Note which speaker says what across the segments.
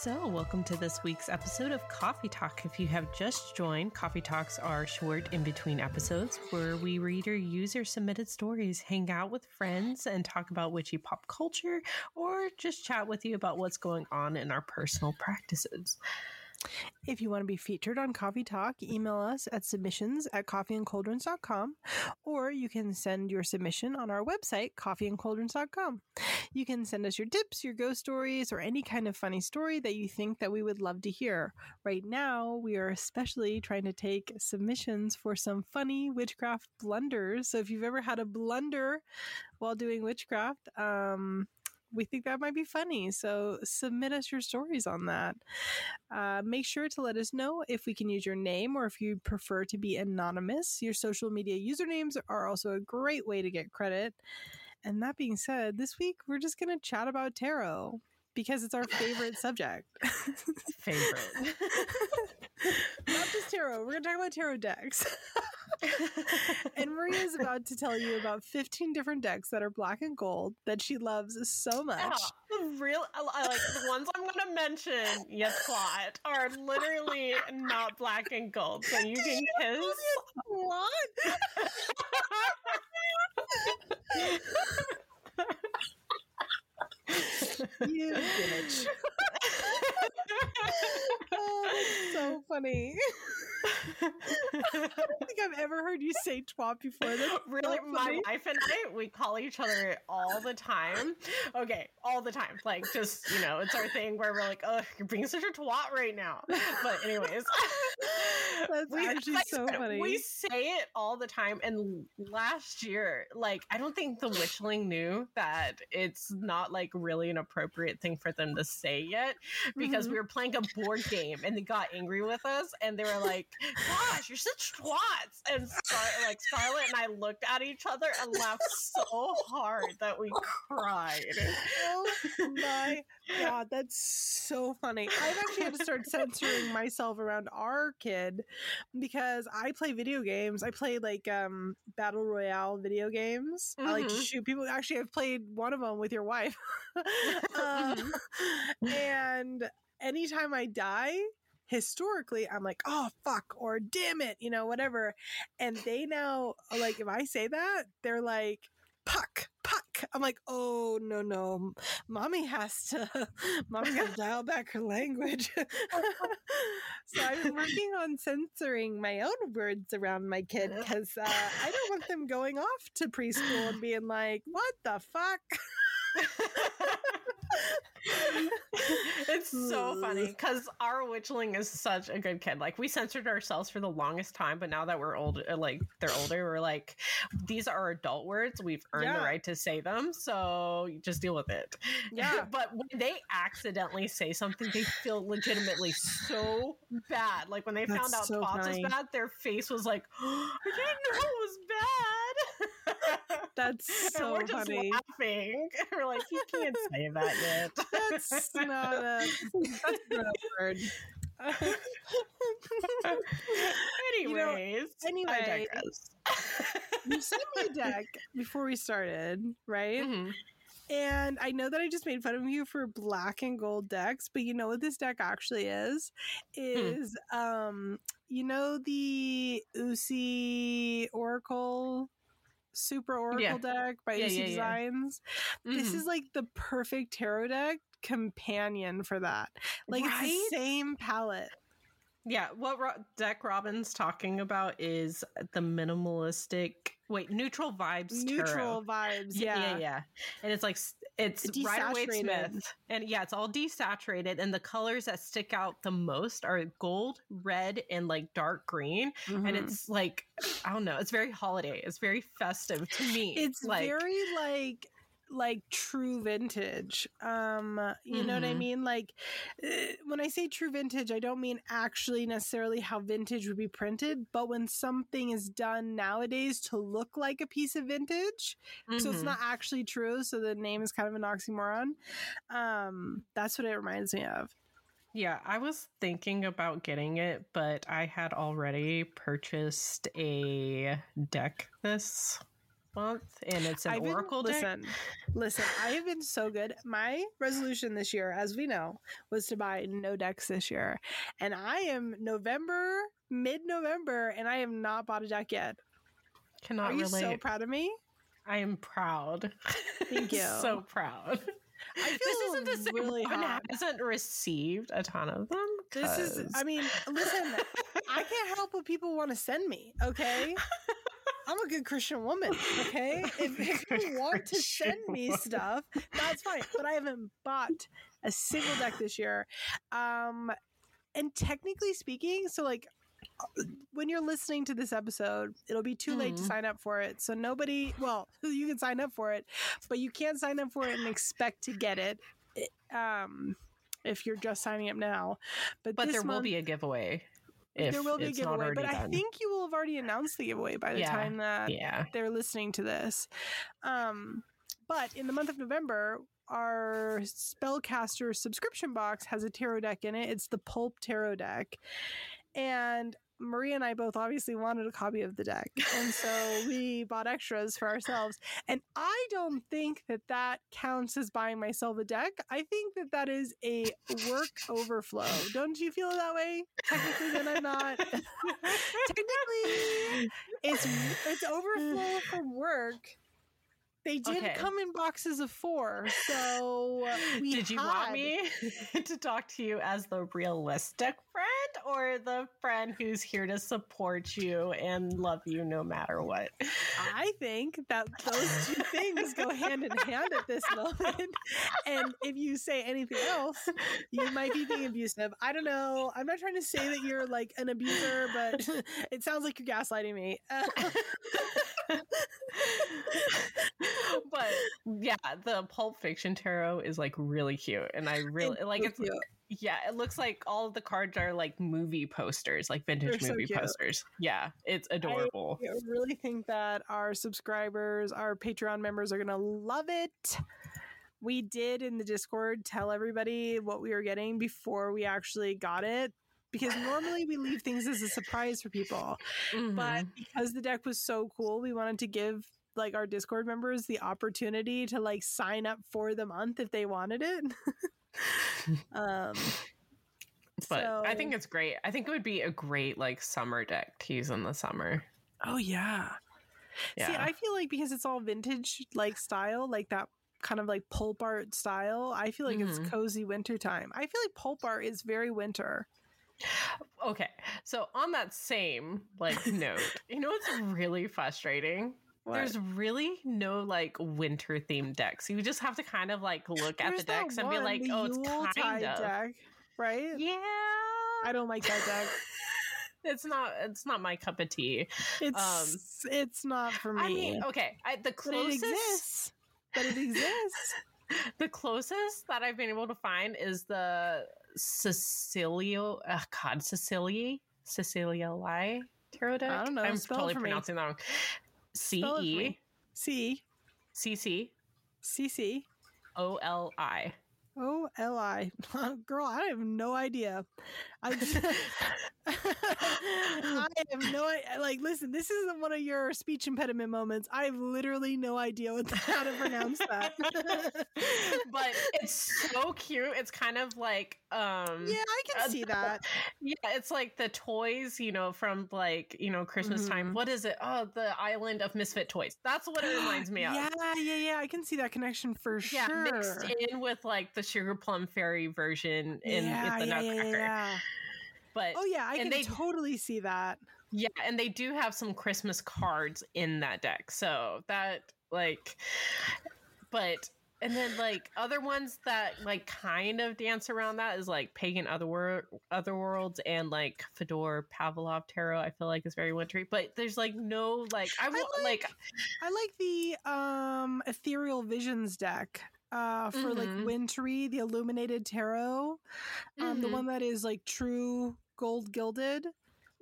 Speaker 1: So, welcome to this week's episode of Coffee Talk. If you have just joined, Coffee Talks are short in between episodes where we read or user submitted stories, hang out with friends, and talk about witchy pop culture, or just chat with you about what's going on in our personal practices.
Speaker 2: If you want to be featured on Coffee Talk, email us at submissions at coffeeandcauldrons.com or you can send your submission on our website, coffeeandcauldrons.com. You can send us your tips, your ghost stories, or any kind of funny story that you think that we would love to hear. Right now, we are especially trying to take submissions for some funny witchcraft blunders. So if you've ever had a blunder while doing witchcraft, um, we think that might be funny. So submit us your stories on that. Uh, make sure to let us know if we can use your name or if you prefer to be anonymous. Your social media usernames are also a great way to get credit. And that being said, this week we're just going to chat about tarot because it's our favorite subject.
Speaker 1: favorite.
Speaker 2: Not just tarot. We're going to talk about tarot decks. and Maria is about to tell you about 15 different decks that are black and gold that she loves so much.
Speaker 1: Yeah, real, I like the ones I'm going to mention, yes, plot, are literally not black and gold. So you can kiss.
Speaker 2: What? you bitch. oh, that's so funny. I don't think I've ever heard you say twat before. That's
Speaker 1: really, my wife and I, we call each other all the time. Okay, all the time. Like, just, you know, it's our thing where we're like, oh, you're being such a twat right now. But, anyways,
Speaker 2: that's we, actually like, so funny.
Speaker 1: We say it all the time. And last year, like, I don't think the Witchling knew that it's not like really an appropriate thing for them to say yet because mm-hmm. we were playing a board game and they got angry with us and they were like, gosh, you're such twats. And Scar- like Scarlett and I looked at each other and laughed so hard that we cried.
Speaker 2: Oh my god, that's so funny. I've actually had to start censoring myself around our kid because I play video games. I play like um battle royale video games. Mm-hmm. I like mm-hmm. shoot people. Actually, I've played one of them with your wife. um, and anytime I die, historically I'm like, oh fuck or damn it, you know, whatever. And they now like if I say that, they're like, puck, puck. I'm like, oh no, no. Mommy has to mommy's gotta dial back her language. so I'm working on censoring my own words around my kid because uh, I don't want them going off to preschool and being like, what the fuck?
Speaker 1: It's so funny because our witchling is such a good kid. Like we censored ourselves for the longest time, but now that we're old, uh, like they're older, we're like, these are adult words. We've earned yeah. the right to say them, so just deal with it.
Speaker 2: Yeah.
Speaker 1: but when they accidentally say something, they feel legitimately so bad. Like when they That's found out so was bad, their face was like, oh, I didn't know it was
Speaker 2: bad. That's so
Speaker 1: we're just
Speaker 2: funny.
Speaker 1: laughing. We're like, you can't say that yet.
Speaker 2: That's not a that's not a word.
Speaker 1: Anyways, you know,
Speaker 2: anyway, you sent me a deck before we started, right? Mm-hmm. And I know that I just made fun of you for black and gold decks, but you know what this deck actually is? Is hmm. um you know the Uusi Oracle Super Oracle yeah. deck by yeah, Uusi yeah, Designs? Mm-hmm. This is like the perfect tarot deck companion for that. Like right? it's the same palette.
Speaker 1: Yeah, what Ro- deck Robin's talking about is the minimalistic wait neutral vibes
Speaker 2: neutral tarot. vibes yeah.
Speaker 1: yeah yeah and it's like it's Rider Waite Smith and yeah it's all desaturated and the colors that stick out the most are gold red and like dark green mm-hmm. and it's like i don't know it's very holiday it's very festive to me
Speaker 2: it's like, very like like true vintage. Um, you mm-hmm. know what I mm-hmm. mean? Like uh, when I say true vintage, I don't mean actually necessarily how vintage would be printed, but when something is done nowadays to look like a piece of vintage, mm-hmm. so it's mm-hmm. not actually true. So the name is kind of an oxymoron. Um, that's what it reminds me of.
Speaker 1: Yeah, I was thinking about getting it, but I had already purchased a deck this month, and it's an
Speaker 2: I've been-
Speaker 1: oracle deck.
Speaker 2: listen, listen. I have been so good. My resolution this year, as we know, was to buy no decks this year, and I am November, mid-November, and I have not bought a deck yet.
Speaker 1: Cannot
Speaker 2: Are you
Speaker 1: relate.
Speaker 2: so proud of me?
Speaker 1: I am proud.
Speaker 2: Thank you.
Speaker 1: so proud.
Speaker 2: I feel
Speaker 1: this isn't to say
Speaker 2: really
Speaker 1: one
Speaker 2: hot.
Speaker 1: hasn't received a ton of them.
Speaker 2: This is. I mean, listen. I can't help what people want to send me. Okay. I'm a good Christian woman, okay? If, if you want to send me stuff, that's fine. But I haven't bought a single deck this year. Um, and technically speaking, so like uh, when you're listening to this episode, it'll be too late to
Speaker 1: Mhm.
Speaker 2: sign up for it. So nobody, well, you can sign up for it, but you can't sign up for it and expect to get it. It- Um, if you're just signing up now, but
Speaker 1: but there will be a giveaway. If
Speaker 2: there will be a giveaway, but
Speaker 1: already
Speaker 2: I think you will have already announced the giveaway by the
Speaker 1: Yeah,
Speaker 2: time that
Speaker 1: yeah.
Speaker 2: they're listening to this. Um, but in the month of November, our spellcaster subscription box has a tarot deck in it. It's the Pulp Tarot deck, and Maria and I both obviously wanted a copy of the deck, and so we bought extras for ourselves. And I don't think that that counts as buying myself a deck. I think that that is a work overflow. Don't you feel that way? Technically, then I'm not. Technically, it's it's overflow from work. They did
Speaker 1: Okay.
Speaker 2: come in boxes of four, so uh, we
Speaker 1: Did you want me to talk to you as the realistic friend or the friend who's here to support you and love you no matter what?
Speaker 2: I think that those two things go hand in hand at this moment. And if you say anything else, you might be being abusive. I don't know. I'm not trying to say that you're like an abuser, but it sounds like you're gaslighting me.
Speaker 1: but yeah, the Pulp Fiction tarot is like really cute, and I really like
Speaker 2: so
Speaker 1: it's.
Speaker 2: cute.
Speaker 1: Yeah, it looks like all of the cards are like movie posters, like vintage
Speaker 2: They're
Speaker 1: movie
Speaker 2: cute.
Speaker 1: posters. Yeah, it's adorable.
Speaker 2: I really think that our subscribers, our Patreon members are to love it. We did in the Discord tell everybody what we were getting before we actually got it because normally we leave things as a surprise for people. But
Speaker 1: Mhm.
Speaker 2: because the deck was so cool, we wanted to give like our Discord members the opportunity to like sign up for the month if they wanted it. um
Speaker 1: but I think it's great. I think it would be a great like summer deck to use in the summer.
Speaker 2: Oh yeah.
Speaker 1: Yeah.
Speaker 2: See, I feel like because it's all vintage like style, like that kind of like pulp art style, I feel like it's
Speaker 1: Mhm.
Speaker 2: cozy winter time. I feel like pulp art is very winter.
Speaker 1: Okay, so on that same like note, you know what's really frustrating? There's really no like winter themed decks. You just have to kind of like look at the decks and be like, oh, it's kind of
Speaker 2: deck, right?
Speaker 1: yeah.
Speaker 2: I don't like that deck.
Speaker 1: It's not. It's not my cup of tea.
Speaker 2: It's um, it's not for me.
Speaker 1: Um, I mean, okay. I, the
Speaker 2: but it
Speaker 1: closest,
Speaker 2: exists. But it exists.
Speaker 1: the closest that I've been able to find is the Cecilio. Uh, God, Cecilia, Cecilia Lai tarot deck.
Speaker 2: I don't know.
Speaker 1: I'm
Speaker 2: Spell
Speaker 1: totally
Speaker 2: for me.
Speaker 1: pronouncing that wrong. C
Speaker 2: Spell it for
Speaker 1: E.
Speaker 2: C
Speaker 1: C C
Speaker 2: C C
Speaker 1: O L I.
Speaker 2: O L I. Girl, I have no idea. I, just, I have no. Like, listen, this isn't one of your speech impediment moments. I have literally no idea what how to pronounce that.
Speaker 1: but it's so cute. It's kind of like um
Speaker 2: yeah, I can
Speaker 1: uh,
Speaker 2: see that.
Speaker 1: Yeah, it's like the toys, you know, from like, you know, Christmas time.
Speaker 2: Mhm.
Speaker 1: What is it? Oh, the island of misfit toys. That's what it reminds me of.
Speaker 2: Yeah, yeah, yeah. I can see that connection for
Speaker 1: Yeah,
Speaker 2: sure.
Speaker 1: mixed in with like the sugar plum fairy version in
Speaker 2: yeah,
Speaker 1: with the
Speaker 2: yeah, yeah,
Speaker 1: Nutcracker.
Speaker 2: yeah.
Speaker 1: But
Speaker 2: Oh yeah, I
Speaker 1: and
Speaker 2: can
Speaker 1: they-
Speaker 2: totally see that.
Speaker 1: yeah, and they do have some Christmas cards in that deck. So that like but and then like other ones that like kind of dance around that is like pagan other other worlds and like Fedor Pavlov tarot. I feel like is very wintry, but there's like no like I will like,
Speaker 2: like- I like the um ethereal visions deck uh for like
Speaker 1: Mhm.
Speaker 2: wintry, the illuminated tarot. Um the
Speaker 1: Mhm.
Speaker 2: one that is like true gold gilded.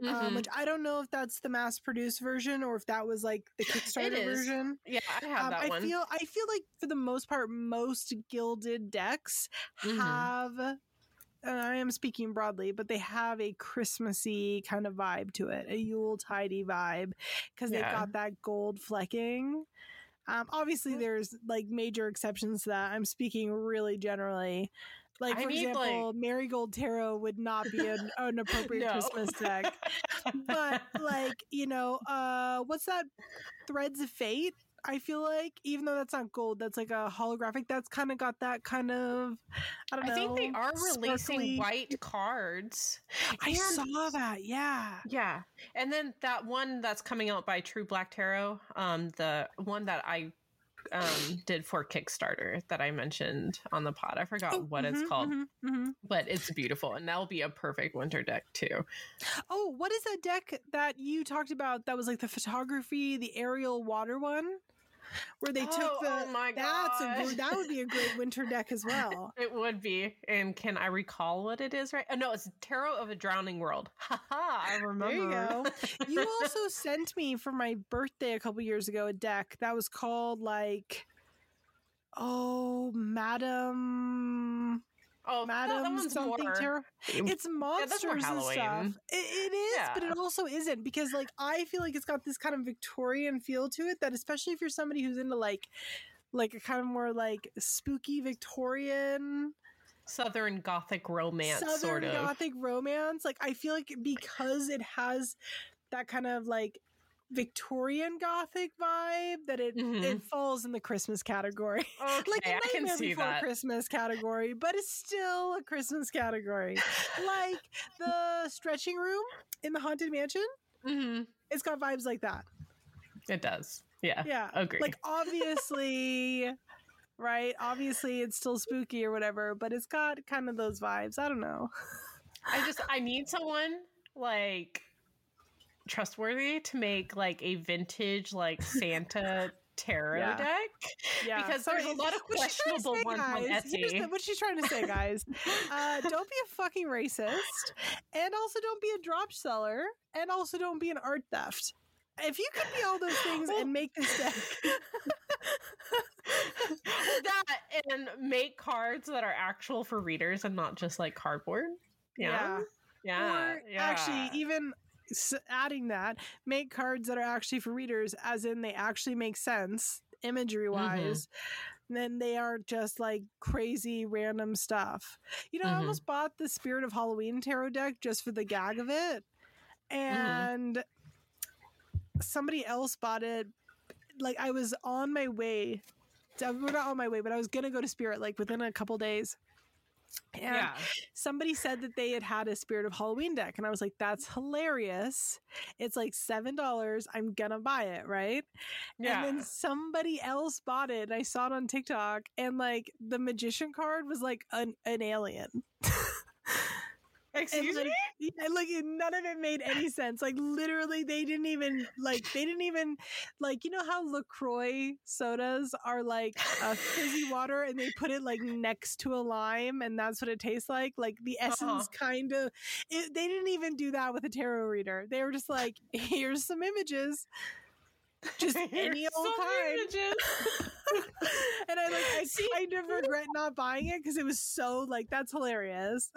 Speaker 2: Um
Speaker 1: mhm.
Speaker 2: which I don't know if that's the mass produced version or if that was like the Kickstarter version.
Speaker 1: yeah, I have
Speaker 2: Um,
Speaker 1: that
Speaker 2: I
Speaker 1: one.
Speaker 2: feel I feel like for the most part most gilded decks
Speaker 1: Mhm.
Speaker 2: have and I am speaking broadly, but they have a Christmassy kind of vibe to it, a Yule tidy vibe, because they've got that gold flecking. Um, obviously, there's like major exceptions to that. I'm speaking really generally. Like
Speaker 1: I
Speaker 2: for
Speaker 1: mean, like-
Speaker 2: example, Marigold Tarot would not be an, an appropriate
Speaker 1: No.
Speaker 2: Christmas deck. But like, you know, uh what's that Threads of Fate? I feel like even though that's not gold, that's like a holographic. That's kind of got that kind of I don't
Speaker 1: I
Speaker 2: know.
Speaker 1: think they are releasing
Speaker 2: sparkly-
Speaker 1: white cards.
Speaker 2: I
Speaker 1: and-
Speaker 2: saw that. Yeah.
Speaker 1: Yeah, and then that one that's coming out by True Black Tarot, um, the one that I um did for Kickstarter that I mentioned on the pod. I forgot
Speaker 2: Oh,
Speaker 1: what
Speaker 2: mhm,
Speaker 1: it's called,
Speaker 2: mhm, mhm.
Speaker 1: but it's beautiful, and that'll be a perfect winter deck too.
Speaker 2: Oh, what is that deck that you talked about? That was like the photography, the aerial water one, where they
Speaker 1: Oh,
Speaker 2: took the.
Speaker 1: oh my
Speaker 2: that's a that would be a great winter deck as well.
Speaker 1: It would be, and can I recall what it is? Right? Oh no, it's Tarot of a Drowning World. Ha ha! I remember.
Speaker 2: There you go. You also sent me for my birthday a couple years ago a deck that was called like, oh, Madam,
Speaker 1: oh, that, that
Speaker 2: Madam
Speaker 1: one's
Speaker 2: something
Speaker 1: more.
Speaker 2: tarot. It's monsters and stuff. It, it is, but it also isn't because like I feel like it's got this kind of Victorian feel to it that especially if you're somebody who's into like like a kind of more like spooky Victorian
Speaker 1: Southern Gothic romance,
Speaker 2: Southern
Speaker 1: sort of.
Speaker 2: Gothic romance. Like I feel like because it has that kind of like Victorian Gothic vibe that it
Speaker 1: Mhm.
Speaker 2: it falls in the Christmas category.
Speaker 1: Okay,
Speaker 2: like
Speaker 1: can
Speaker 2: Nightmare Before
Speaker 1: that.
Speaker 2: Christmas category, but it's still a Christmas category. like the stretching room in the haunted mansion,
Speaker 1: hmm
Speaker 2: it's got vibes like that.
Speaker 1: It does. Yeah.
Speaker 2: Yeah.
Speaker 1: Agree.
Speaker 2: Like obviously right? Obviously it's still spooky or whatever, but it's got kind of those vibes. I don't know.
Speaker 1: I just I need someone like trustworthy to make like a vintage like Santa tarot
Speaker 2: Yeah.
Speaker 1: deck
Speaker 2: Yeah.
Speaker 1: because there's a lot of
Speaker 2: what she's trying to
Speaker 1: questionable
Speaker 2: say,
Speaker 1: ones on
Speaker 2: guys,
Speaker 1: Etsy.
Speaker 2: the- what she's trying to say, guys. Uh, don't be a fucking racist, and also don't be a drop seller, and also don't be an art theft. If you could be all those things and make this deck,
Speaker 1: that and make cards that are actual for readers and not just like cardboard. Yeah. Yeah.
Speaker 2: or
Speaker 1: yeah.
Speaker 2: actually even adding that, make cards that are actually for readers, as in they actually make sense imagery wise. Then they aren't just like crazy random stuff. You know, I
Speaker 1: Mhm.
Speaker 2: almost bought the Spirit of Halloween tarot deck just for the gag of it. And somebody else bought it. Like I was on my way. to- We're not on my way, but I was gonna go to Spirit like within a couple days. And
Speaker 1: yeah.
Speaker 2: somebody said that they had had a Spirit of Halloween deck, and I was like, "That's hilarious! It's like seven dollars. I'm gonna buy it, right?"
Speaker 1: Yeah.
Speaker 2: And then somebody else bought it, and I saw it on TikTok, and like the magician card was like an, an alien.
Speaker 1: Excuse
Speaker 2: and,
Speaker 1: me?
Speaker 2: like, yeah, like none of it made any sense. Like literally, they didn't even like they didn't even like you know how Lacroix sodas are like a fizzy water, and they put it like next to a lime, and that's what it tastes like. Like the essence,
Speaker 1: Uh-huh.
Speaker 2: kind of. It, they didn't even do that with a tarot reader. They were just like, here's some images. Just any old
Speaker 1: some
Speaker 2: kind. and I like I
Speaker 1: See?
Speaker 2: kind of regret not buying it because it was so like that's hilarious.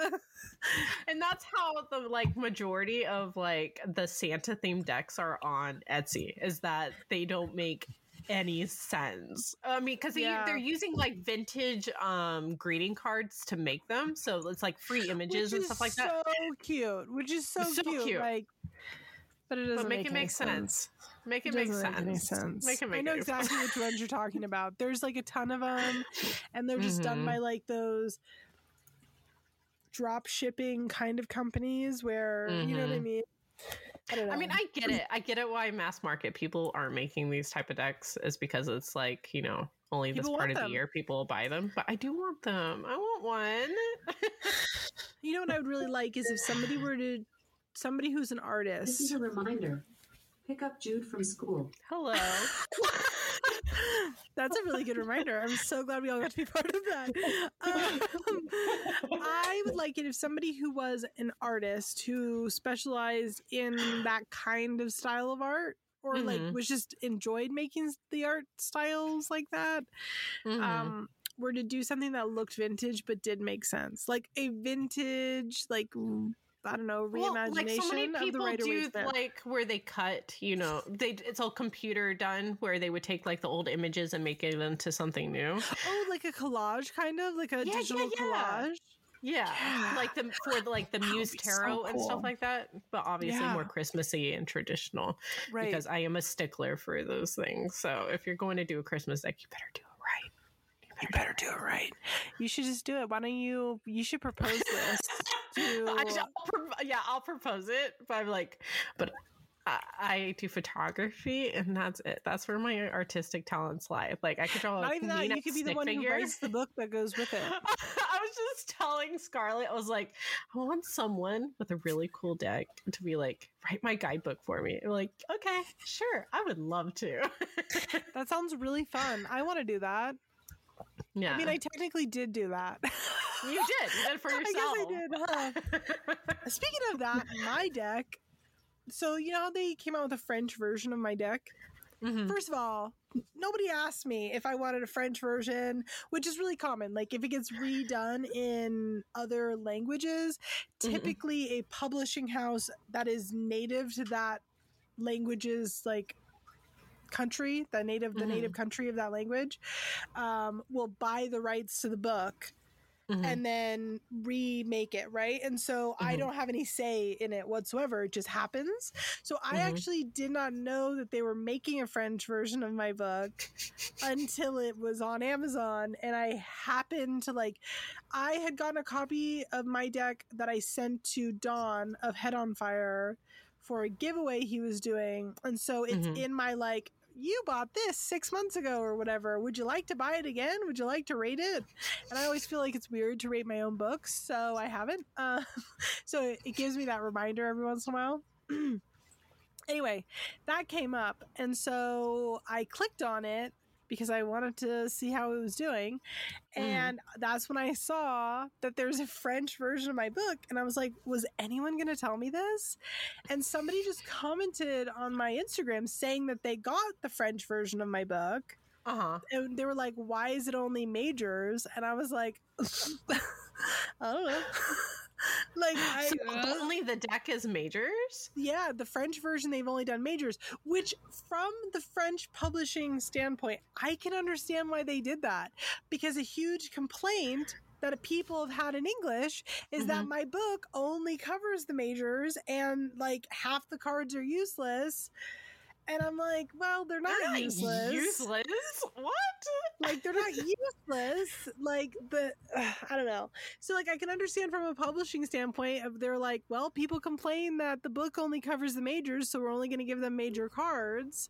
Speaker 1: and that's how the like majority of like the Santa themed decks are on Etsy is that they don't make any sense. I mean, because they,
Speaker 2: Yeah.
Speaker 1: they're using like vintage um greeting cards to make them, so it's like free images
Speaker 2: which
Speaker 1: and stuff like that.
Speaker 2: So cute, which is so,
Speaker 1: so
Speaker 2: cute.
Speaker 1: cute.
Speaker 2: Like, but it doesn't
Speaker 1: But make,
Speaker 2: make
Speaker 1: it make sense. Make it,
Speaker 2: It
Speaker 1: make sense.
Speaker 2: make any sense.
Speaker 1: Make it make
Speaker 2: I know exactly which ones you're talking about. There's like a ton of them, and they're just done
Speaker 1: Mhm.
Speaker 2: by like those drop shipping kind of companies where you know what I
Speaker 1: Mhm.
Speaker 2: mean. I don't know.
Speaker 1: I mean, I get it. I get it why mass market people aren't making these type of decks is because it's like, you know, only
Speaker 2: People
Speaker 1: this part of
Speaker 2: them.
Speaker 1: the year people will buy them. But I do want them. I want one.
Speaker 2: you know what I would really like is if somebody were to somebody who's an artist.
Speaker 3: This is a reminder. Pick up Jude from school.
Speaker 1: Hello.
Speaker 2: That's a really good reminder. I'm so glad we all got to be part of that. Um, I would like it if somebody who was an artist who specialized in that kind of style of art or like
Speaker 1: Mhm.
Speaker 2: was just enjoyed making the art styles like that
Speaker 1: Mhm.
Speaker 2: um were to do something that looked vintage but did make sense, like a vintage, like I don't know, reimagination Well,
Speaker 1: like so many
Speaker 2: of the
Speaker 1: people do like where they cut you know they it's all computer done where they would take like the old images and make it into something new
Speaker 2: oh, like a collage, kind of like a
Speaker 1: Yeah, yeah,
Speaker 2: digital
Speaker 1: yeah.
Speaker 2: collage.
Speaker 1: yeah
Speaker 2: Yeah.
Speaker 1: like the for the, like the muse
Speaker 2: be so
Speaker 1: tarot and stuff like that but obviously
Speaker 2: Yeah.
Speaker 1: more christmassy and traditional
Speaker 2: Right.
Speaker 1: because i am a stickler for those things so if you're going to do a christmas deck you better do
Speaker 2: you better do it right. You should just do it. Why don't you? You should propose this to.
Speaker 1: I, will pro- yeah i'll propose it but i'm like but I, do photography and that's it that's where my artistic talents lie like i could draw
Speaker 2: Not
Speaker 1: a
Speaker 2: even that. You could be the one who writes the book that goes with it.
Speaker 1: I was just telling Scarlett, I was like, I want someone with a really cool deck to be like, write my guidebook for me. I'm like, okay, sure, I would love to.
Speaker 2: That sounds really fun. I want to do that.
Speaker 1: Yeah,
Speaker 2: I mean, I technically did do that.
Speaker 1: you did, you did for
Speaker 2: I guess I did. Huh? Speaking of that, my deck. So you know they came out with a French version of my deck.
Speaker 1: Mhm.
Speaker 2: First of all, nobody asked me if I wanted a French version, which is really common. Like if it gets redone in other languages,
Speaker 1: Mhm.
Speaker 2: typically a publishing house that is native to that language's like country, the native the
Speaker 1: Mhm.
Speaker 2: native country of that language, um, will buy the rights to the book
Speaker 1: Mhm.
Speaker 2: and then remake it, right? And so I
Speaker 1: Mhm.
Speaker 2: don't have any say in it whatsoever. It just happens. So I
Speaker 1: Mhm.
Speaker 2: actually did not know that they were making a French version of my book until it was on Amazon. And I happened to like, I had gotten a copy of my deck that I sent to Dawn of Head on Fire for a giveaway he was doing. And so it's
Speaker 1: Mhm.
Speaker 2: in my like, you bought this six months ago or whatever. Would you like to buy it again? Would you like to rate it? And I always feel like it's weird to rate my own books, so I haven't. Uh, so it, it gives me that reminder every once in a while. anyway, that came up, and so I clicked on it because I wanted to see how it was doing. And that's when I saw that there's a French version of my book. And I was like, was anyone going to tell me this? And somebody just commented on my Instagram saying that they got the French version of my book
Speaker 1: uh-huh.
Speaker 2: and they were like, "Why is it only majors?" And I was like, "I don't know." like, I,
Speaker 1: So only the deck is majors.
Speaker 2: yeah, the French version they've only done majors, which from the French publishing standpoint, I can understand why they did that because a huge complaint that people have had in English is that
Speaker 1: Mhm.
Speaker 2: my book only covers the majors and like half the cards are useless. And I'm like, well, they're not,
Speaker 1: They're not
Speaker 2: useless.
Speaker 1: Useless. What?
Speaker 2: like they're not useless like the i don't know so like i can understand from a publishing standpoint of they're like well people complain that the book only covers the majors so we're only going to give them major cards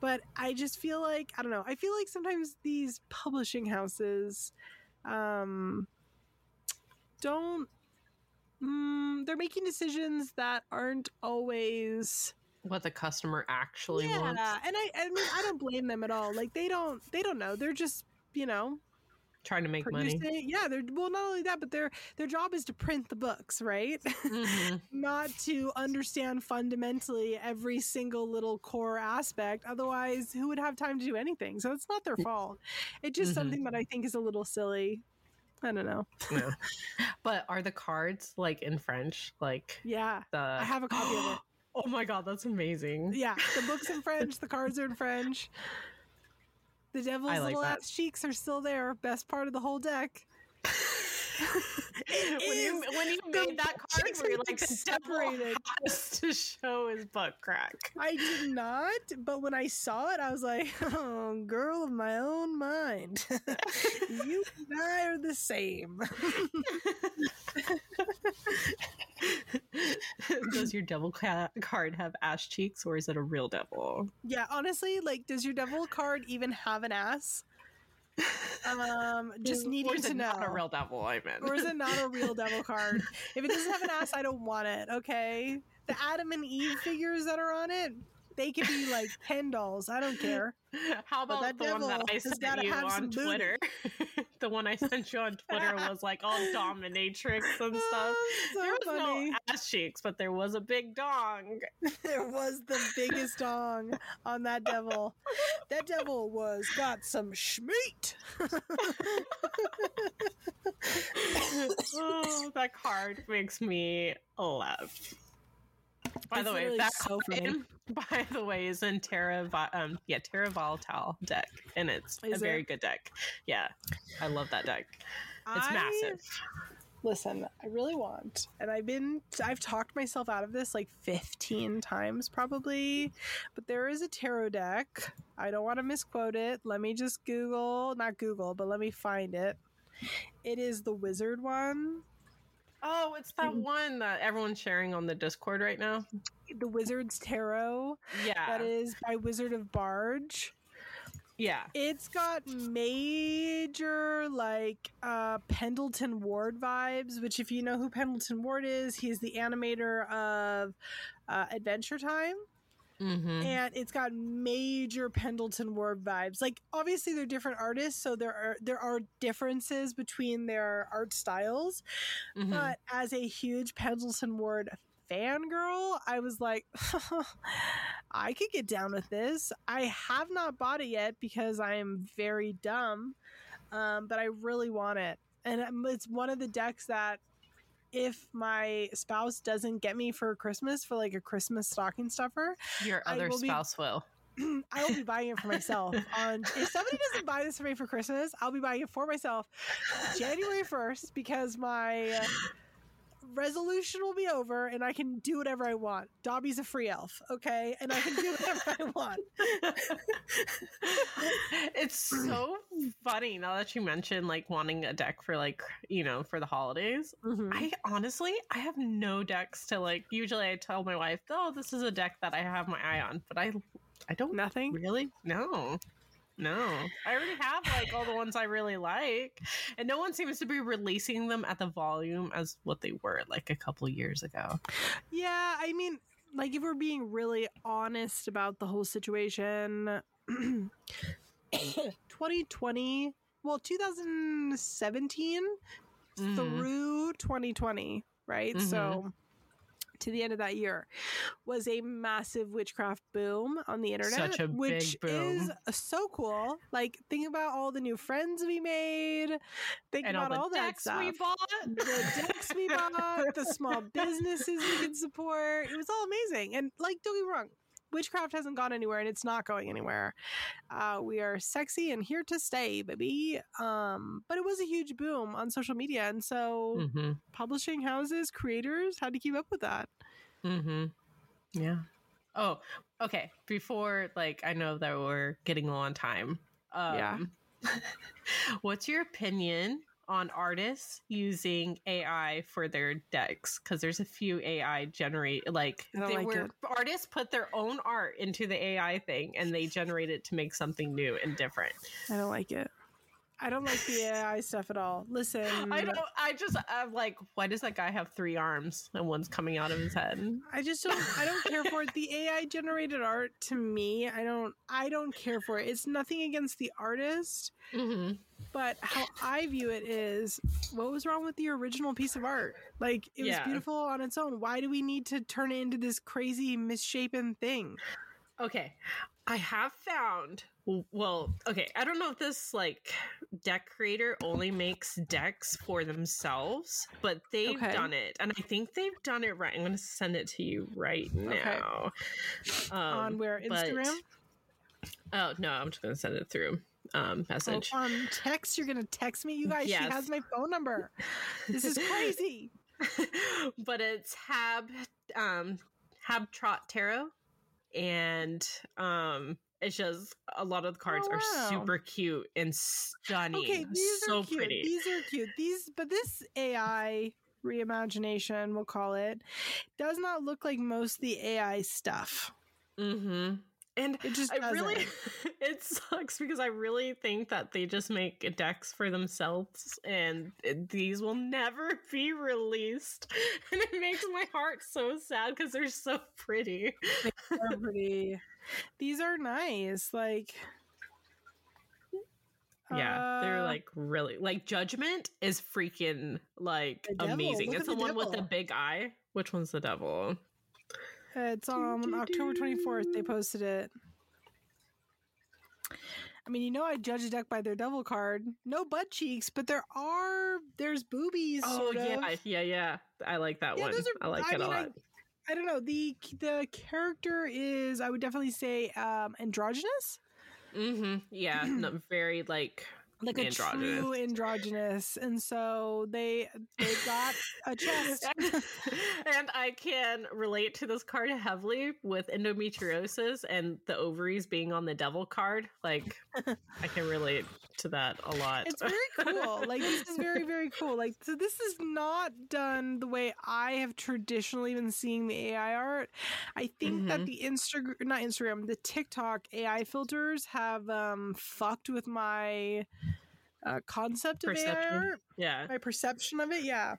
Speaker 2: but i just feel like i don't know i feel like sometimes these publishing houses um don't mm, they're making decisions that aren't always
Speaker 1: What the customer actually wants.
Speaker 2: yeah
Speaker 1: wants.
Speaker 2: and i i mean i don't blame them at all like they don't they don't know they're just you know
Speaker 1: Trying to make money.
Speaker 2: yeah they're well not only that but their their job is to print the books right
Speaker 1: Mhm.
Speaker 2: not to understand fundamentally every single little core aspect otherwise who would have time to do anything so it's not their fault it's just
Speaker 1: Mhm.
Speaker 2: something that i think is a little silly i don't know
Speaker 1: Yeah. But are the cards like in French? Like
Speaker 2: yeah
Speaker 1: the
Speaker 2: i have a copy of it
Speaker 1: Oh my god, that's amazing.
Speaker 2: yeah the book's in french the cards are in french the devil's
Speaker 1: like
Speaker 2: little
Speaker 1: that.
Speaker 2: ass cheeks are still there best part of the whole deck
Speaker 1: when you when you made that where
Speaker 2: are,
Speaker 1: like
Speaker 2: like,
Speaker 1: the devil
Speaker 2: separated.
Speaker 1: to show his butt crack.
Speaker 2: I did not, but when I saw it, I was like, oh, girl of my own mind. you and I are the same.
Speaker 1: Does your devil ca- card have ass cheeks or is it a real devil?
Speaker 2: yeah, honestly, like, does your devil card even have an ass? Um, just needing
Speaker 1: is it
Speaker 2: to know.
Speaker 1: not a real devil, I meant.
Speaker 2: or is it not a real devil card? If it doesn't have an ass, I don't want it, okay? The Adam and Eve figures that are on it, They could be like pen dolls. I don't care.
Speaker 1: How about
Speaker 2: that
Speaker 1: the one that I sent you on. Twitter? the one I sent you on Twitter was like all dominatrix and stuff.
Speaker 2: Oh, so
Speaker 1: there was
Speaker 2: funny.
Speaker 1: no ass cheeks, but there was a big dong.
Speaker 2: there was the biggest dong on that devil. That devil was got some schmeat.
Speaker 1: oh, that card makes me laugh. By
Speaker 2: It's
Speaker 1: the way, that
Speaker 2: so
Speaker 1: by the way, is in Terra, um, yeah, Terra Volatile deck, and it's
Speaker 2: Is
Speaker 1: a very good deck. Yeah, I love that deck. It's
Speaker 2: I-
Speaker 1: massive.
Speaker 2: Listen, I really want, and I've been, I've talked myself out of this like 15 times probably, but there is a tarot deck. I don't want to misquote it. Let me just Google, not Google, but let me find it. It is the wizard one,
Speaker 1: Oh, it's that one that everyone's sharing on the Discord right now.
Speaker 2: the Wizard's Tarot.
Speaker 1: Yeah,
Speaker 2: That is by Wizard of Barge.
Speaker 1: yeah.
Speaker 2: It's got major like uh Pendleton Ward vibes, which if you know who Pendleton Ward is, he's the animator of uh, Adventure Time.
Speaker 1: Mm-hmm.
Speaker 2: and it's got major Pendleton Ward vibes. Like obviously they're different artists, so there are there are differences between their art styles.
Speaker 1: Mm-hmm.
Speaker 2: But as a huge Pendleton Ward fangirl, I was like, I could get down with this. I have not bought it yet because I am very dumb, um, but I really want it. And um, it's one of the decks that if my spouse doesn't get me for Christmas for like a Christmas stocking stuffer,
Speaker 1: Your other
Speaker 2: will be-
Speaker 1: spouse will.
Speaker 2: I will be buying it for myself. On if somebody doesn't buy this for me for Christmas, I'll be buying it for myself January first because my uh, resolution will be over and I can do whatever I want. Dobby's a free elf, okay, and I can do whatever I want.
Speaker 1: it's so funny now that you mentioned like wanting a deck for like you know for the holidays
Speaker 2: Mhm.
Speaker 1: i honestly i have no decks to like usually i tell my wife oh this is a deck that i have my eye on but i i don't
Speaker 2: Nothing.
Speaker 1: really no no i already have like all the ones i really like and no one seems to be releasing them at the volume as what they were like a couple years ago
Speaker 2: Yeah, I mean, like if we're being really honest about the whole situation, 2020, well, 2017
Speaker 1: Mhm.
Speaker 2: through 2020, right?
Speaker 1: Mhm.
Speaker 2: So to the end of that year was a massive witchcraft boom on the internet
Speaker 1: Such a
Speaker 2: which is so cool. Like think about all the new friends we made. Think
Speaker 1: and all
Speaker 2: about
Speaker 1: the
Speaker 2: all, that stuff
Speaker 1: we bought.
Speaker 2: The decks we bought, the small businesses we could support. It was all amazing. And like, don't get me wrong, witchcraft hasn't gone anywhere and it's not going anywhere. Uh, we are sexy and here to stay, baby. Um, but it was a huge boom on social media. And so
Speaker 1: mm-hmm.
Speaker 2: publishing houses, creators had to keep up with that.
Speaker 1: Mm-hmm. Yeah. Oh, okay. Before, like, I know that we're getting low on time. Um,
Speaker 2: Yeah.
Speaker 1: what's your opinion on artists using AI for their decks? Because there's a few AI generate, like, they
Speaker 2: like
Speaker 1: were
Speaker 2: it.
Speaker 1: artists put their own art into the AI thing, and they generate it to make something new and different.
Speaker 2: I don't like it. I don't like the AI stuff at all. Listen,
Speaker 1: I don't. I just. I'm like, why does that guy have three arms and one's coming out of his head?
Speaker 2: I just don't I don't care for it. The AI generated art to me, I don't I don't care for it. It's nothing against the artist,
Speaker 1: Mm-hmm.
Speaker 2: but how I view it is what was wrong with the original piece of art? Like it was
Speaker 1: Yeah.
Speaker 2: beautiful on its own. Why do we need to turn it into this crazy misshapen thing?
Speaker 1: Okay. I have found well, okay, I don't know if this like deck creator only makes decks for themselves, but they've
Speaker 2: Okay.
Speaker 1: done it. And I think they've done it right. I'm going to send it to you right now. Um,
Speaker 2: on where
Speaker 1: but-
Speaker 2: Instagram?
Speaker 1: oh, no, I'm just going to send it through um
Speaker 2: Oh,
Speaker 1: message.
Speaker 2: on text, you're gonna text me. You guys,
Speaker 1: Yes.
Speaker 2: she has my phone number. This is crazy.
Speaker 1: but it's Hab um Hab Trot Tarot and um it's just a lot of the cards
Speaker 2: Oh,
Speaker 1: are super cute and stunning.
Speaker 2: Okay, these
Speaker 1: so
Speaker 2: are cute.
Speaker 1: pretty.
Speaker 2: These are cute. These, but this AI reimagination, we'll call it, does not look like most of the AI stuff.
Speaker 1: mm-hmm. And
Speaker 2: It just
Speaker 1: I
Speaker 2: doesn't.
Speaker 1: really it sucks because I really think that they just make decks for themselves and these will never be released. And it makes my heart so sad because they're so pretty.
Speaker 2: They're pretty. These are nice. Like,
Speaker 1: Yeah, they're
Speaker 2: uh,
Speaker 1: like really like Judgment is freaking like amazing. It's the,
Speaker 2: the
Speaker 1: one with the big eye. Which one's the devil?
Speaker 2: It's um October 24th they posted it. I mean, you know I judge a deck by their devil card. No butt cheeks, but there are there's boobies.
Speaker 1: Oh yeah,
Speaker 2: of.
Speaker 1: yeah, yeah. I like that
Speaker 2: Yeah,
Speaker 1: one.
Speaker 2: are-
Speaker 1: I like
Speaker 2: I
Speaker 1: it a
Speaker 2: mean, I-
Speaker 1: lot.
Speaker 2: I don't know. The the character is I would definitely say um androgynous.
Speaker 1: mm-hmm. Yeah, very like
Speaker 2: Like a true androgynous. And so they they got a chest.
Speaker 1: and I can relate to this card heavily with endometriosis and the ovaries being on the devil card. Like, I can relate to that a lot.
Speaker 2: It's very cool. Like this is very very cool. Like so this is not done the way I have traditionally been seeing the AI art. I think that
Speaker 1: Mhm.
Speaker 2: the Instagram not Instagram, the TikTok AI filters have um fucked with my uh, concept of AI art,
Speaker 1: yeah,
Speaker 2: my perception of it. Yeah,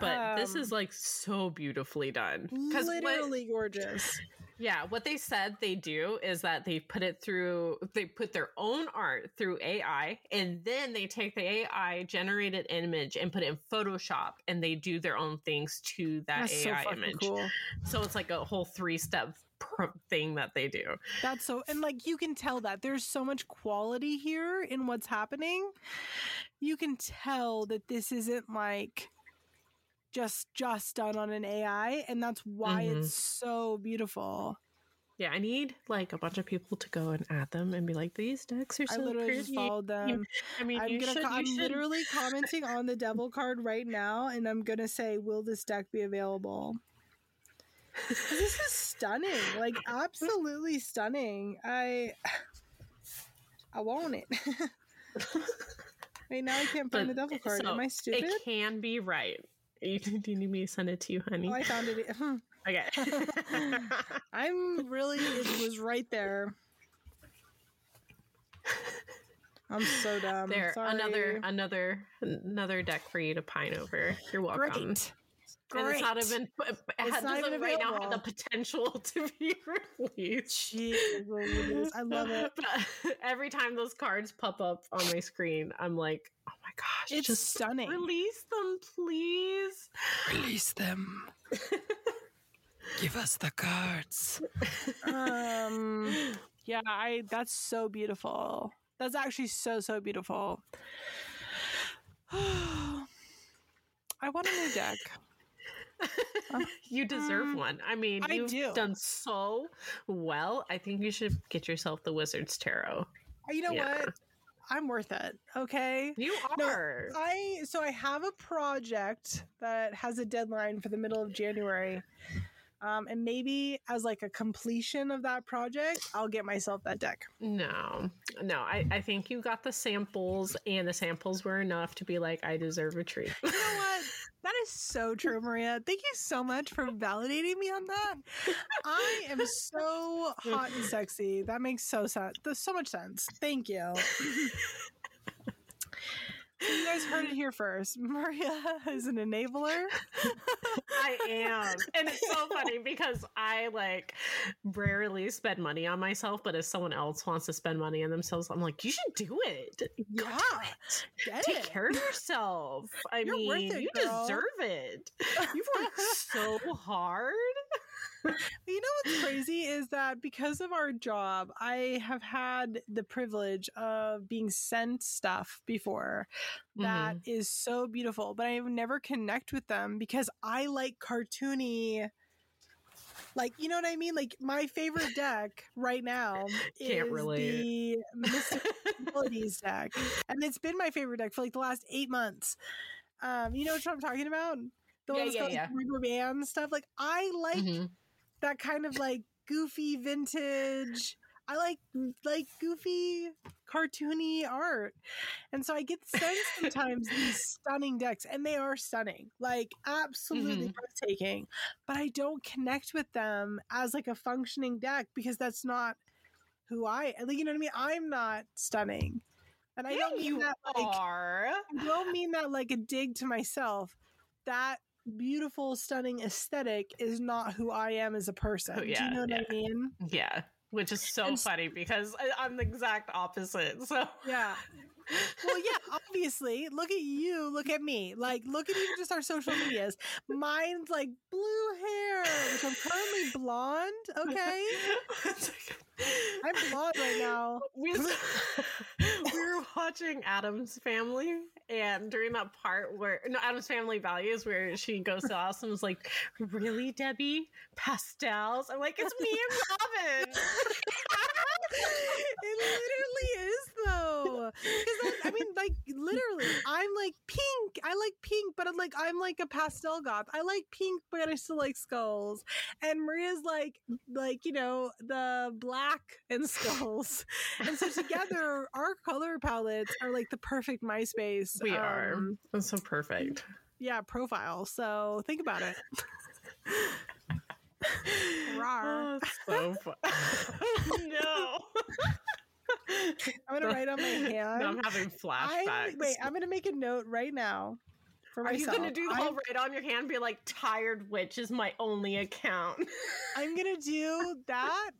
Speaker 1: but this
Speaker 2: Um,
Speaker 1: is like so beautifully done.
Speaker 2: Literally gorgeous.
Speaker 1: Yeah, what they said they do is that they put it through, they put their own art through AI, and then they take the AI generated image and put it in Photoshop, and they do their own things to that
Speaker 2: That's so
Speaker 1: AI
Speaker 2: fucking
Speaker 1: image.
Speaker 2: cool.
Speaker 1: So it's like a whole three step thing that they do.
Speaker 2: That's so, and like you can tell that there's so much quality here in what's happening. You can tell that this isn't like just just done on an AI, and that's why
Speaker 1: Mhm.
Speaker 2: it's so beautiful.
Speaker 1: Yeah, I need like a bunch of people to go and add them and be like, these decks are so I
Speaker 2: literally
Speaker 1: pretty.
Speaker 2: just followed them.
Speaker 1: I mean,
Speaker 2: I'm
Speaker 1: you
Speaker 2: gonna.
Speaker 1: should,
Speaker 2: I'm literally commenting on the devil card right now, and I'm gonna say, "Will this deck be available? this is stunning, like absolutely stunning. I, I want it. Wait, now I can't find
Speaker 1: But,
Speaker 2: the devil card.
Speaker 1: so,
Speaker 2: Am I stupid?
Speaker 1: It can be right. You, do you need me to send it to you, honey?
Speaker 2: Oh, I found it.
Speaker 1: okay.
Speaker 2: I'm really. It was right there. I'm so dumb.
Speaker 1: there,
Speaker 2: Sorry.
Speaker 1: another another another deck for you to pine over. You're welcome.
Speaker 2: Great.
Speaker 1: And it's not even it
Speaker 2: It's
Speaker 1: has-
Speaker 2: not even
Speaker 1: right now have the potential to be released.
Speaker 2: Louise, I love it.
Speaker 1: But every time those cards pop up on my screen, I'm like, oh gosh,
Speaker 2: It's
Speaker 1: just
Speaker 2: stunning.
Speaker 1: release them, please.
Speaker 2: Release them.
Speaker 4: Give us the cards.
Speaker 2: Um. Yeah, I. That's so beautiful. That's actually so so beautiful. I want a new deck.
Speaker 1: you deserve
Speaker 2: Mm,
Speaker 1: one. I mean,
Speaker 2: I
Speaker 1: you've
Speaker 2: do.
Speaker 1: done so well. I think you should get yourself the Wizard's Tarot.
Speaker 2: You know
Speaker 1: Yeah.
Speaker 2: what? I'm worth it. Okay.
Speaker 1: You are.
Speaker 2: I so I have a project that has a deadline for the middle of January. Um, and maybe as like a completion of that project, I'll get myself that deck.
Speaker 1: No, no. I, I think you got the samples, and the samples were enough to be like, I deserve a treat.
Speaker 2: You know? That is so true, Maria. Thank you so much for validating me on that. I am so hot and sexy. That makes so sense. There's so much sense. Thank you. You guys heard it here first. Maria is an enabler.
Speaker 1: I am. And it's so funny because I like rarely spend money on myself, but if someone else wants to spend money on themselves, I'm like, you should do it.
Speaker 2: Yeah.
Speaker 1: do it.
Speaker 2: Get
Speaker 1: Take
Speaker 2: it.
Speaker 1: care of yourself. I
Speaker 2: You're
Speaker 1: mean,
Speaker 2: it,
Speaker 1: you
Speaker 2: girl.
Speaker 1: deserve it. You've worked so hard.
Speaker 2: You know what's crazy is that because of our job, I have had the privilege of being sent stuff before that
Speaker 1: Mm-hmm.
Speaker 2: is so beautiful, but I never connect with them because I like cartoony. Like, you know what I mean? Like, my favorite deck right now
Speaker 1: Can't
Speaker 2: is the Mystic Abilities deck. And it's been my favorite deck for like the last eight months. Um, you know what I'm talking about? The
Speaker 1: Yeah,
Speaker 2: ones
Speaker 1: yeah,
Speaker 2: like,
Speaker 1: yeah.
Speaker 2: rubber band stuff. Like, I like
Speaker 1: Mhm.
Speaker 2: That kind of like goofy vintage i like like goofy cartoony art and so i get sent sometimes these stunning decks and they are stunning like absolutely mm-hmm. breathtaking but i don't connect with them as like a functioning deck because that's not who I like. You know what I mean? I'm not stunning, and I
Speaker 1: Yeah,
Speaker 2: don't mean
Speaker 1: you
Speaker 2: that like
Speaker 1: are.
Speaker 2: I don't mean that like a dig to myself. That beautiful, stunning aesthetic is not who I am as a person.
Speaker 1: Oh,
Speaker 2: Do you know what I mean?
Speaker 1: Yeah, which is so
Speaker 2: And
Speaker 1: funny because I, I'm the exact opposite. So
Speaker 2: Yeah. Well, yeah, obviously. Look at you. Look at me. Like, look at even just our social medias. Mine's like blue hair, which I'm currently blonde. Okay. I'm blonde right now.
Speaker 1: we we were watching Addams Family, and during that part where no Addams Family Values, where she goes to us and was like, "Really, Debbie? Pastels?" I'm like, "It's me and Robin."
Speaker 2: It literally is though. Because I, mean like literally i'm like pink. I like pink but i'm like i'm like a pastel goth. I like pink but i still like skulls. And maria's like like you know the black and skulls. And so together our color palettes are like the perfect myspace
Speaker 1: we are.
Speaker 2: um,
Speaker 1: That's so perfect.
Speaker 2: yeah profile. So think about it Rawr.
Speaker 1: Oh, so fun. no.
Speaker 2: i'm gonna write on my hand
Speaker 1: Now I'm having flashbacks.
Speaker 2: wait i'm gonna make a note right now for
Speaker 1: Are you gonna do the whole right on your hand? Be like, tired witch is my only account.
Speaker 2: I'm gonna do that,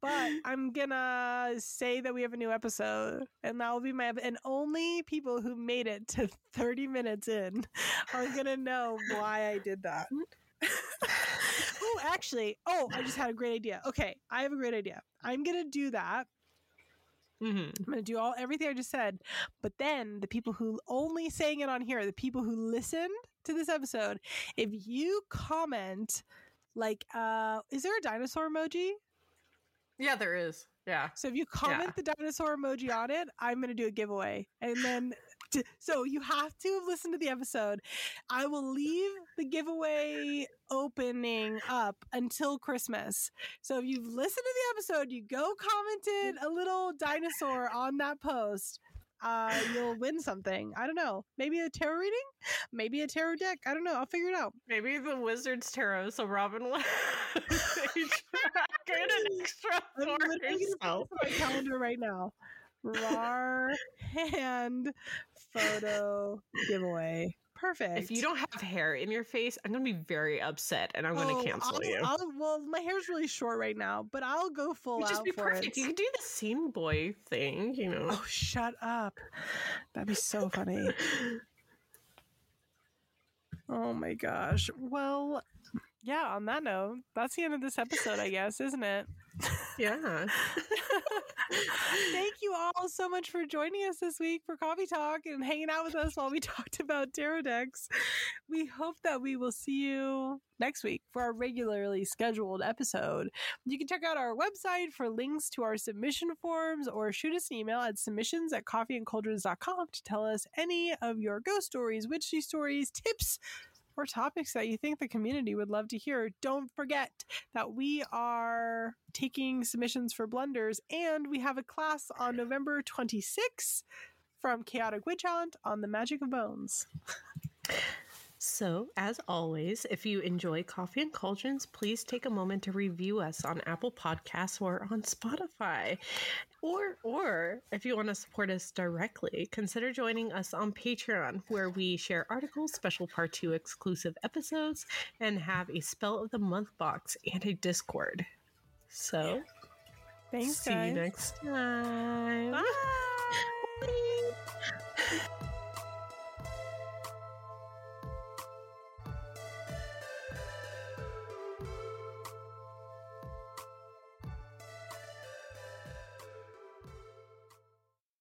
Speaker 2: but I'm gonna say that we have a new episode, and that will be my and only people who made it to 30 minutes in are gonna know why I did that. Oh, actually, oh, I just had a great idea. Okay, I have a great idea. I'm gonna do that.
Speaker 1: Mm-hmm.
Speaker 2: I'm gonna do all everything I just said, but then the people who only saying it on here, the people who listened to this episode, if you comment like uh is there a dinosaur emoji?
Speaker 1: Yeah, there is. Yeah.
Speaker 2: So if you comment the dinosaur emoji on it, I'm going to do a giveaway. And then so you have to have listened to the episode. I will leave the giveaway opening up until Christmas. So if you've listened to the episode, you go commented a little dinosaur on that post. Uh, you'll win something. I don't know. Maybe a tarot reading? Maybe a tarot deck. I don't know. I'll figure it out.
Speaker 1: Maybe the wizard's tarot, so Robin will get an extra
Speaker 2: I'm
Speaker 1: for
Speaker 2: literally gonna
Speaker 1: herself.
Speaker 2: put this on my calendar right now. Rar hand photo giveaway. Perfect.
Speaker 1: If you don't have hair in your face, I'm gonna be very upset and I'm
Speaker 2: Oh,
Speaker 1: gonna cancel
Speaker 2: I'll,
Speaker 1: you.
Speaker 2: I'll, well, my hair's really short right now, but I'll go full out
Speaker 1: just be
Speaker 2: for
Speaker 1: perfect.
Speaker 2: it.
Speaker 1: You could do the scene boy thing, you know.
Speaker 2: Oh, shut up! That'd be so funny. Oh my gosh. Well, yeah. On that note, that's the end of this episode, I guess, isn't it?
Speaker 1: yeah.
Speaker 2: Thank you all so much for joining us this week for Coffee Talk and hanging out with us while we talked about tarot decks. We hope that we will see you next week for our regularly scheduled episode. You can check out our website for links to our submission forms or shoot us an email at submissions at coffeeandcauldrons.com to tell us any of your ghost stories, witchy stories, tips, or topics that you think the community would love to hear. Don't forget that we are taking submissions for blunders and we have a class on November 26th from Chaotic Witch Aunt on the magic of bones.
Speaker 1: So, as always, if you enjoy Coffee and Cauldrons, please take a moment to review us on Apple Podcasts or on Spotify. Or, or if you want to support us directly, consider joining us on Patreon, where we share articles, special part two exclusive episodes, and have a Spell of the Month box and a Discord. So,
Speaker 2: thanks.
Speaker 1: See
Speaker 2: guys.
Speaker 1: you next time. Bye.
Speaker 2: Bye.